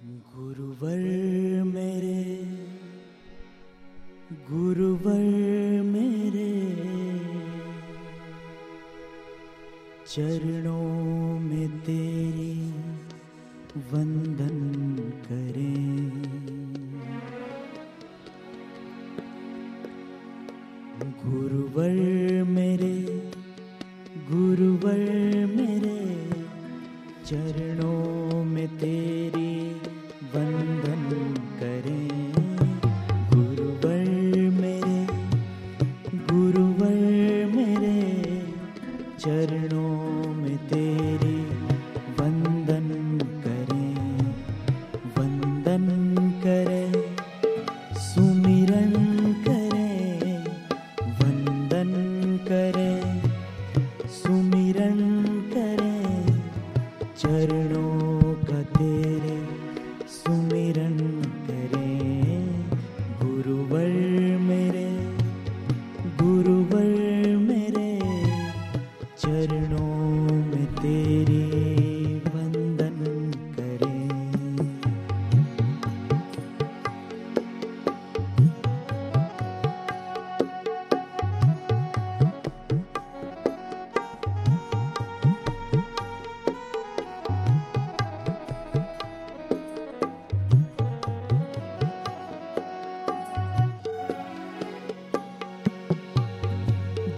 गुरुवर मेरे गुरुवर मेरे चरणों में तेरी वंदन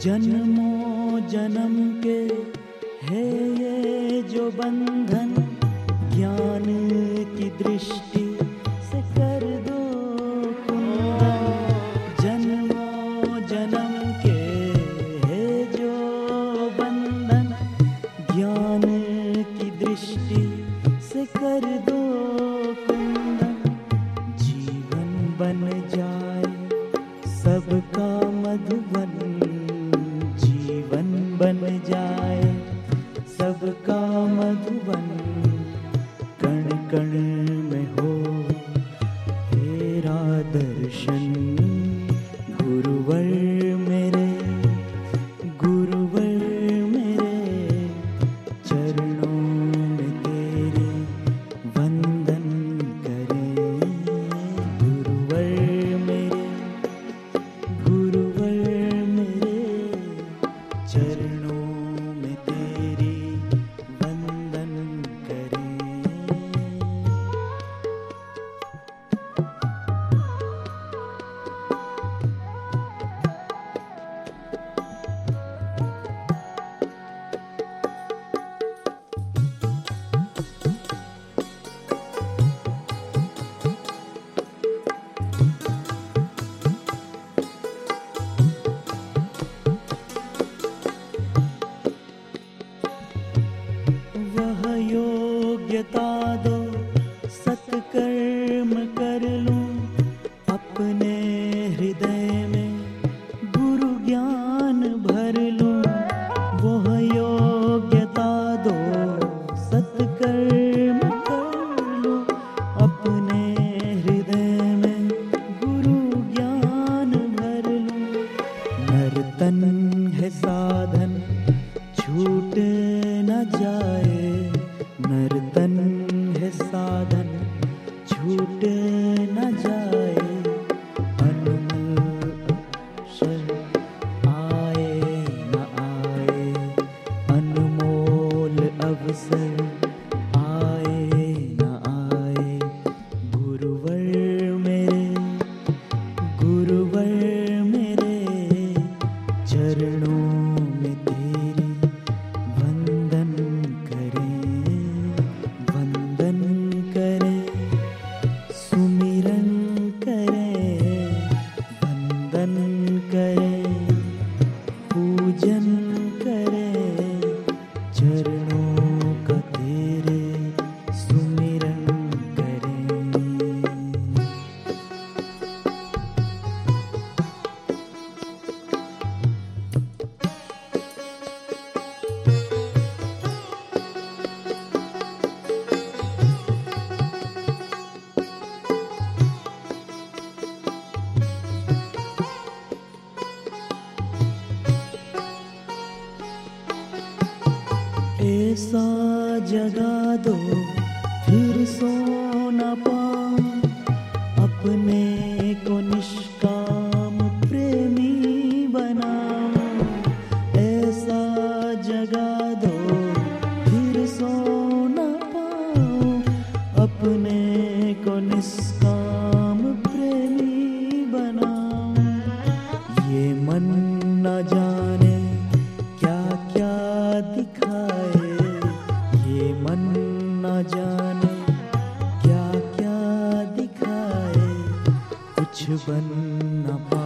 जन्मों जन्म के है ये जो बंधन ज्ञान की दृष्टि चरणों यता सा जगा दो फिर सो न पाऊँ। अपने कुछ बन न पाए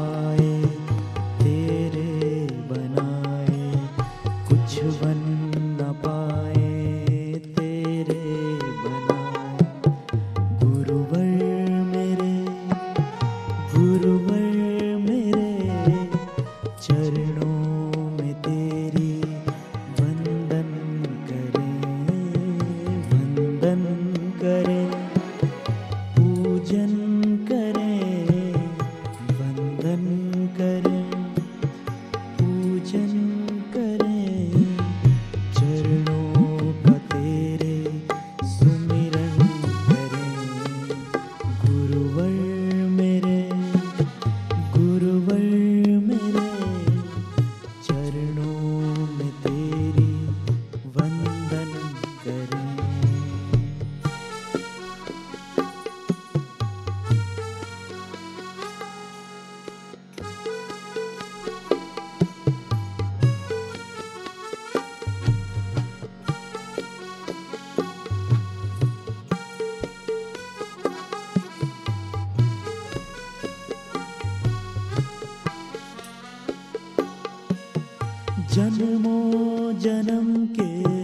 जन्मों जन्म के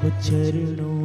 तेरी वंदन करें वो चरणों